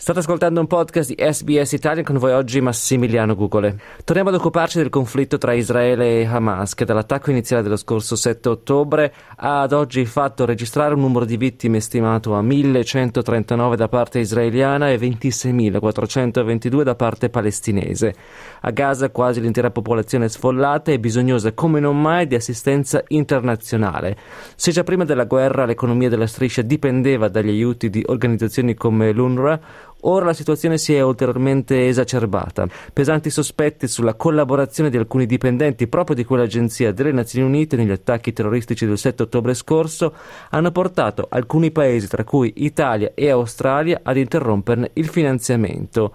State ascoltando un podcast di SBS Italia con voi oggi Massimiliano Gugole. Torniamo ad occuparci del conflitto tra Israele e Hamas che dall'attacco iniziale dello scorso 7 ottobre ha ad oggi fatto registrare un numero di vittime stimato a 1139 da parte israeliana e 26.422 da parte palestinese. A Gaza quasi l'intera popolazione è sfollata e bisognosa come non mai di assistenza internazionale. Se già prima della guerra l'economia della striscia dipendeva dagli aiuti di organizzazioni come l'UNRWA, Ora la situazione si è ulteriormente esacerbata. Pesanti sospetti sulla collaborazione di alcuni dipendenti proprio di quell'agenzia delle Nazioni Unite negli attacchi terroristici del 7 ottobre scorso hanno portato alcuni paesi, tra cui Italia e Australia, ad interromperne il finanziamento.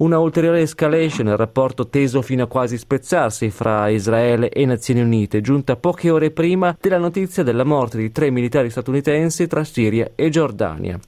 Una ulteriore escalation nel rapporto teso fino a quasi spezzarsi fra Israele e Nazioni Unite, giunta poche ore prima della notizia della morte di tre militari statunitensi tra Siria e Giordania.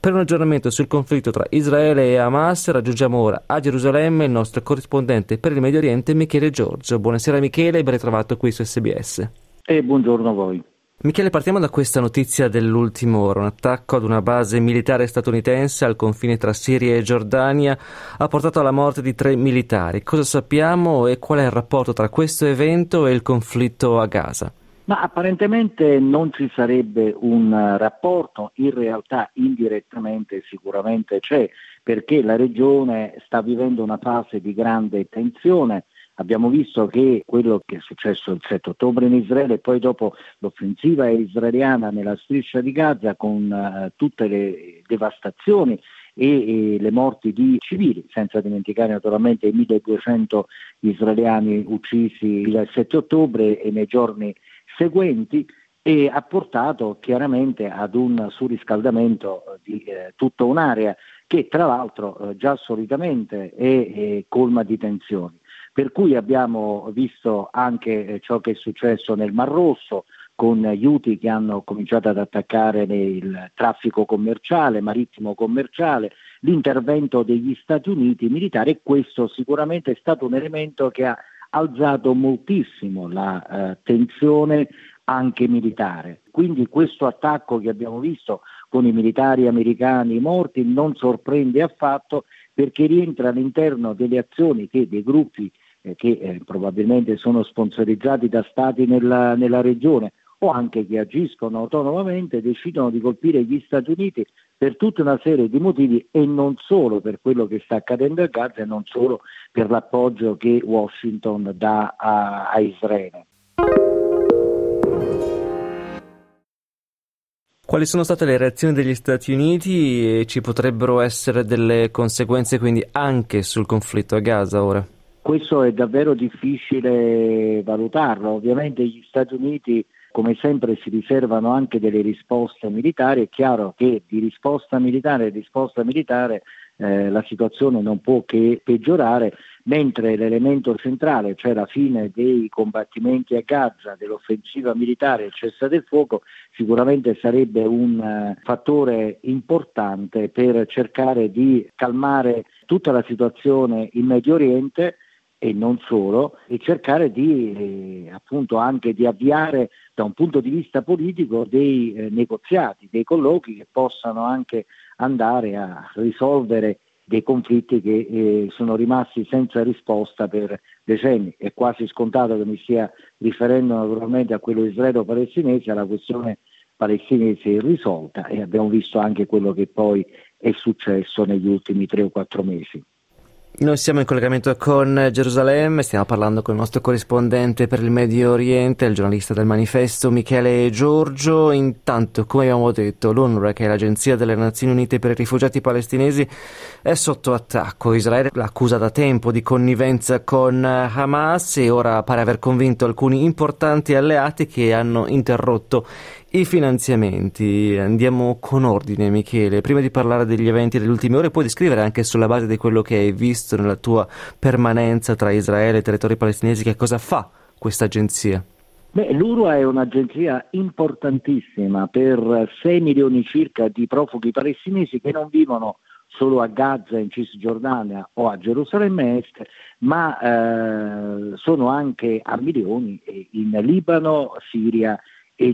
Per un aggiornamento sul conflitto tra Israele e Hamas raggiungiamo ora a Gerusalemme il nostro corrispondente per il Medio Oriente Michele Giorgio. Buonasera Michele e ben ritrovato qui su SBS. E buongiorno a voi. Michele, partiamo da questa notizia dell'ultimo ora. Un attacco ad una base militare statunitense al confine tra Siria e Giordania ha portato alla morte di tre militari. Cosa sappiamo e qual è il rapporto tra questo evento e il conflitto a Gaza? Ma apparentemente non ci sarebbe un rapporto, in realtà indirettamente sicuramente c'è, perché la regione sta vivendo una fase di grande tensione Abbiamo visto che quello che è successo il 7 ottobre in Israele e poi dopo l'offensiva israeliana nella striscia di Gaza con uh, tutte le devastazioni e, le morti di civili, senza dimenticare naturalmente i 1200 israeliani uccisi il 7 ottobre e nei giorni seguenti e ha portato chiaramente ad un surriscaldamento di eh, tutta un'area che tra l'altro eh, già solitamente è, è colma di tensioni. Per cui abbiamo visto anche eh, ciò che è successo nel Mar Rosso, con Houthi che hanno cominciato ad attaccare il traffico commerciale, marittimo commerciale, l'intervento degli Stati Uniti militari e questo sicuramente è stato un elemento che ha alzato moltissimo la eh, tensione anche militare. Quindi questo attacco che abbiamo visto con i militari americani morti non sorprende affatto perché rientra all'interno delle azioni che dei gruppi eh, che eh, probabilmente sono sponsorizzati da stati nella, nella regione o anche che agiscono autonomamente decidono di colpire gli Stati Uniti per tutta una serie di motivi e non solo per quello che sta accadendo a Gaza e non solo per l'appoggio che Washington dà a, a Israele. Quali sono state le reazioni degli Stati Uniti e ci potrebbero essere delle conseguenze quindi anche sul conflitto a Gaza ora? Questo è davvero difficile valutarlo. Ovviamente gli Stati Uniti come sempre si riservano anche delle risposte militari, è chiaro che di risposta militare a risposta militare eh, la situazione non può che peggiorare, mentre l'elemento centrale, cioè la fine dei combattimenti a Gaza, dell'offensiva militare e il cessate il fuoco, sicuramente sarebbe un uh, fattore importante per cercare di calmare tutta la situazione in Medio Oriente e non solo, e cercare di eh, appunto anche di avviare da un punto di vista politico dei eh, negoziati, dei colloqui che possano anche andare a risolvere dei conflitti che eh, sono rimasti senza risposta per decenni. È quasi scontato che mi stia riferendo naturalmente a quello israelo-palestinese, alla questione palestinese irrisolta e abbiamo visto anche quello che poi è successo negli ultimi tre o quattro mesi. Noi siamo in collegamento con Gerusalemme, stiamo parlando con il nostro corrispondente per il Medio Oriente, il giornalista del manifesto Michele Giorgio. Intanto, come abbiamo detto, l'UNRWA, che è l'Agenzia delle Nazioni Unite per i rifugiati palestinesi, è sotto attacco. Israele l'accusa da tempo di connivenza con Hamas e ora pare aver convinto alcuni importanti alleati che hanno interrotto i finanziamenti. Andiamo con ordine, Michele. Prima di parlare degli eventi delle ultime ore, puoi descrivere anche sulla base di quello che hai visto nella tua permanenza tra Israele e territori palestinesi che cosa fa questa agenzia? Beh, l'URUA è un'agenzia importantissima per 6 milioni circa di profughi palestinesi che non vivono solo a Gaza, in Cisgiordania o a Gerusalemme Est, ma eh, sono anche a milioni in Libano, Siria e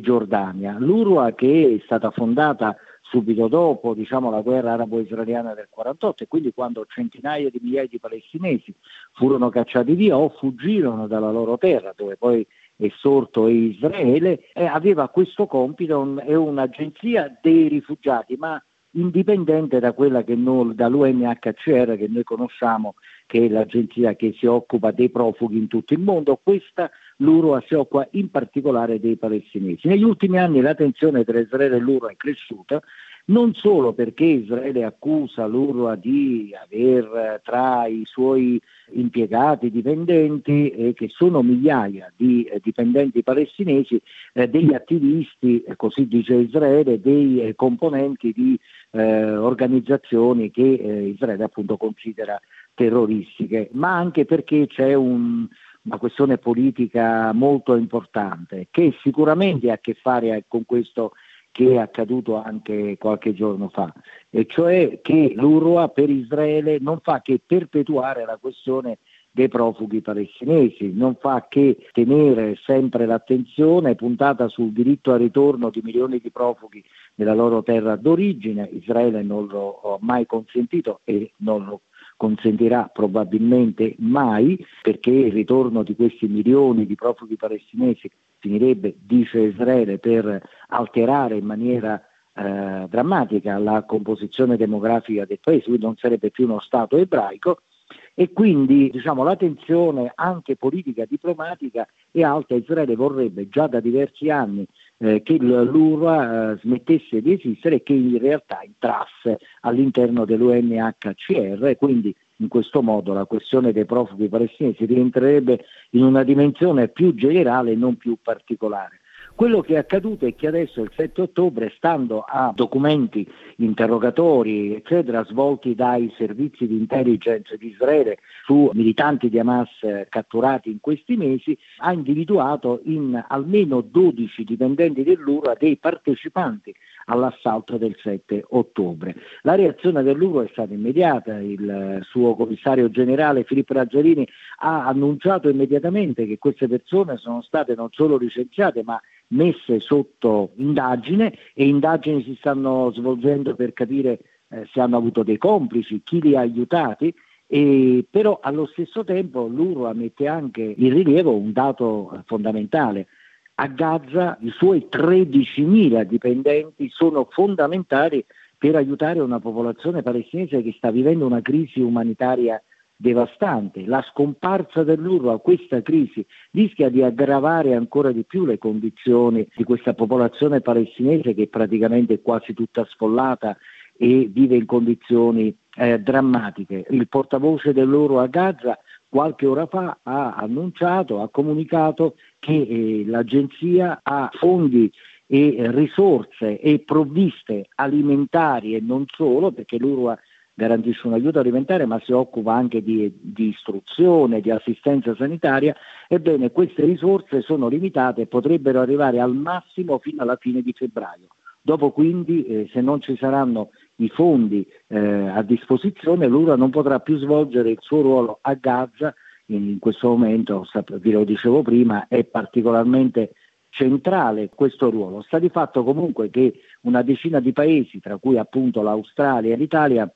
Giordania. L'URWA che è stata fondata subito dopo diciamo, la guerra arabo-israeliana del 48 e quindi quando centinaia di migliaia di palestinesi furono cacciati via o fuggirono dalla loro terra dove poi è sorto Israele, eh, aveva questo compito, è un'agenzia dei rifugiati, ma indipendente da quella che noi, dall'UNHCR che noi conosciamo, che è l'agenzia che si occupa dei profughi in tutto il mondo. Questa l'URWA si occupa in particolare dei palestinesi. Negli ultimi anni la tensione tra Israele e l'URWA è cresciuta non solo perché Israele accusa l'URWA di aver tra i suoi impiegati, dipendenti, eh, che sono migliaia di eh, dipendenti palestinesi, eh, degli attivisti, eh, così dice Israele, dei eh, componenti di eh, organizzazioni che Israele appunto considera terroristiche, ma anche perché c'è un, una questione politica molto importante che sicuramente ha a che fare con questo che è accaduto anche qualche giorno fa, e cioè che l'URWA per Israele non fa che perpetuare la questione dei profughi palestinesi, non fa che tenere sempre l'attenzione puntata sul diritto al ritorno di milioni di profughi nella loro terra d'origine, Israele non lo ha mai consentito e non lo consentirà probabilmente mai perché il ritorno di questi milioni di profughi palestinesi finirebbe, dice Israele, per alterare in maniera eh, drammatica la composizione demografica del paese, quindi non sarebbe più uno Stato ebraico e quindi diciamo, la tensione anche politica e diplomatica è alta. Israele vorrebbe già da diversi anni eh, che l'URWA eh, smettesse di esistere e che in realtà entrasse all'interno dell'UNHCR e quindi in questo modo la questione dei profughi palestinesi rientrerebbe in una dimensione più generale e non più particolare. Quello che è accaduto è che adesso il 7 ottobre, stando a documenti, interrogatori, eccetera, svolti dai servizi di intelligence di Israele su militanti di Hamas catturati in questi mesi, ha individuato in almeno 12 dipendenti dell'URA dei partecipanti all'assalto del 7 ottobre. La reazione dell'URO è stata immediata, il suo commissario generale Filippo Razzarini ha annunciato immediatamente che queste persone sono state non solo licenziate ma messe sotto indagine e indagini si stanno svolgendo per capire eh, se hanno avuto dei complici, chi li ha aiutati, e, però allo stesso tempo l'URWA mette anche in rilievo un dato fondamentale. A Gaza i suoi 13.000 dipendenti sono fondamentali per aiutare una popolazione palestinese che sta vivendo una crisi umanitaria devastante. La scomparsa dell'URWA a questa crisi rischia di aggravare ancora di più le condizioni di questa popolazione palestinese che praticamente è quasi tutta sfollata e vive in condizioni eh, drammatiche. Il portavoce dell'URWA a Gaza qualche ora fa ha annunciato, ha comunicato che eh, l'agenzia ha fondi e risorse e provviste alimentari e non solo, perché l'URWA garantisce un aiuto alimentare ma si occupa anche di, di, istruzione, di assistenza sanitaria, ebbene queste risorse sono limitate e potrebbero arrivare al massimo fino alla fine di febbraio. Dopo quindi, eh, se non ci saranno i fondi eh, a disposizione, l'URA non potrà più svolgere il suo ruolo a Gaza, in questo momento, vi lo dicevo prima, è particolarmente centrale questo ruolo. Sta di fatto comunque che una decina di paesi, tra cui appunto l'Australia e l'Italia,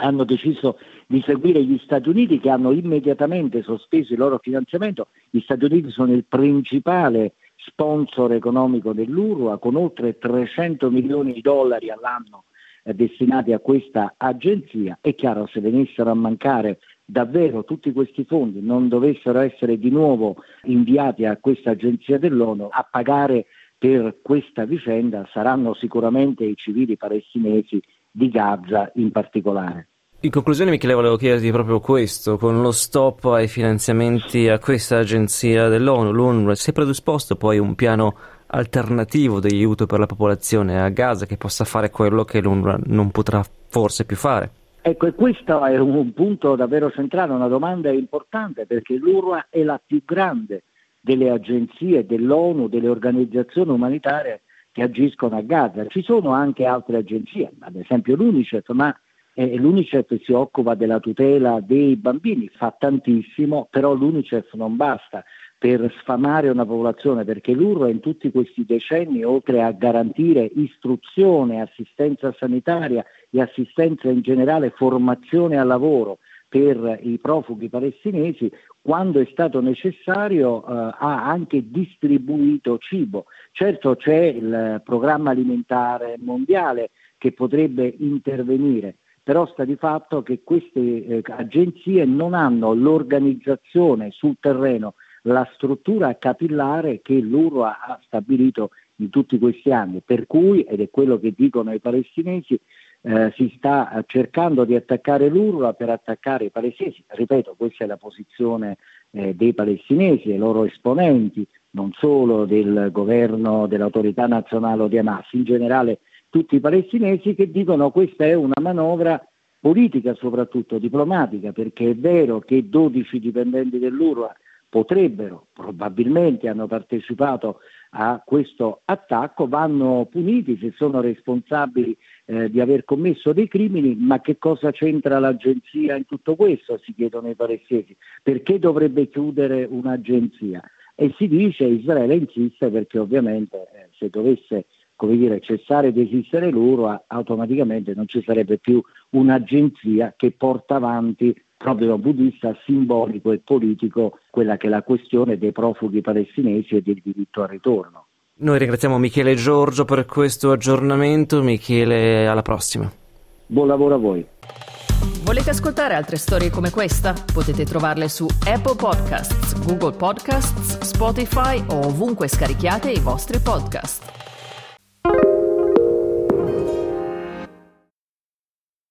hanno deciso di seguire gli Stati Uniti che hanno immediatamente sospeso il loro finanziamento. Gli Stati Uniti sono il principale sponsor economico dell'URWA con oltre 300 milioni di dollari all'anno destinati a questa agenzia. È chiaro se venissero a mancare davvero tutti questi fondi non dovessero essere di nuovo inviati a questa agenzia dell'ONU a pagare per questa vicenda saranno sicuramente i civili palestinesi di Gaza in particolare. In conclusione Michele volevo chiederti proprio questo, con lo stop ai finanziamenti a questa agenzia dell'ONU, l'UNRWA, si è predisposto poi un piano alternativo di aiuto per la popolazione a Gaza che possa fare quello che l'UNRWA non potrà forse più fare? Ecco, e questo è un punto davvero centrale, una domanda importante perché l'UNRWA è la più grande delle agenzie dell'ONU, delle organizzazioni umanitarie che agiscono a Gaza. Ci sono anche altre agenzie, ad esempio l'UNICEF, ma eh, l'UNICEF si occupa della tutela dei bambini, fa tantissimo, però l'UNICEF non basta. Per sfamare una popolazione, perché l'URWA in tutti questi decenni, oltre a garantire istruzione, assistenza sanitaria e assistenza in generale, formazione al lavoro per i profughi palestinesi, quando è stato necessario eh, ha anche distribuito cibo. Certo c'è il programma alimentare mondiale che potrebbe intervenire, però sta di fatto che queste eh, agenzie non hanno l'organizzazione sul terreno, la struttura capillare che l'URWA ha stabilito in tutti questi anni, per cui, ed è quello che dicono i palestinesi, eh, si sta cercando di attaccare l'URWA per attaccare i palestinesi. Ripeto, questa è la posizione eh, dei palestinesi, dei loro esponenti, non solo del governo dell'autorità nazionale di Hamas, in generale tutti i palestinesi che dicono questa è una manovra politica, soprattutto diplomatica, perché è vero che 12 dipendenti dell'URWA potrebbero, probabilmente hanno partecipato a questo attacco, vanno puniti se sono responsabili eh, di aver commesso dei crimini, ma che cosa c'entra l'agenzia in tutto questo? Si chiedono i palestinesi. Perché dovrebbe chiudere un'agenzia? E si dice Israele insiste perché ovviamente eh, se dovesse come dire, cessare di esistere l'URWA, automaticamente non ci sarebbe più un'agenzia che porta avanti proprio da un punto di vista simbolico e politico quella che è la questione dei profughi palestinesi e del diritto al ritorno. Noi ringraziamo Michele Giorgio per questo aggiornamento. Michele, alla prossima. Buon lavoro a voi. Volete ascoltare altre storie come questa? Potete trovarle su Apple Podcasts, Google Podcasts, Spotify o ovunque scarichiate i vostri podcast.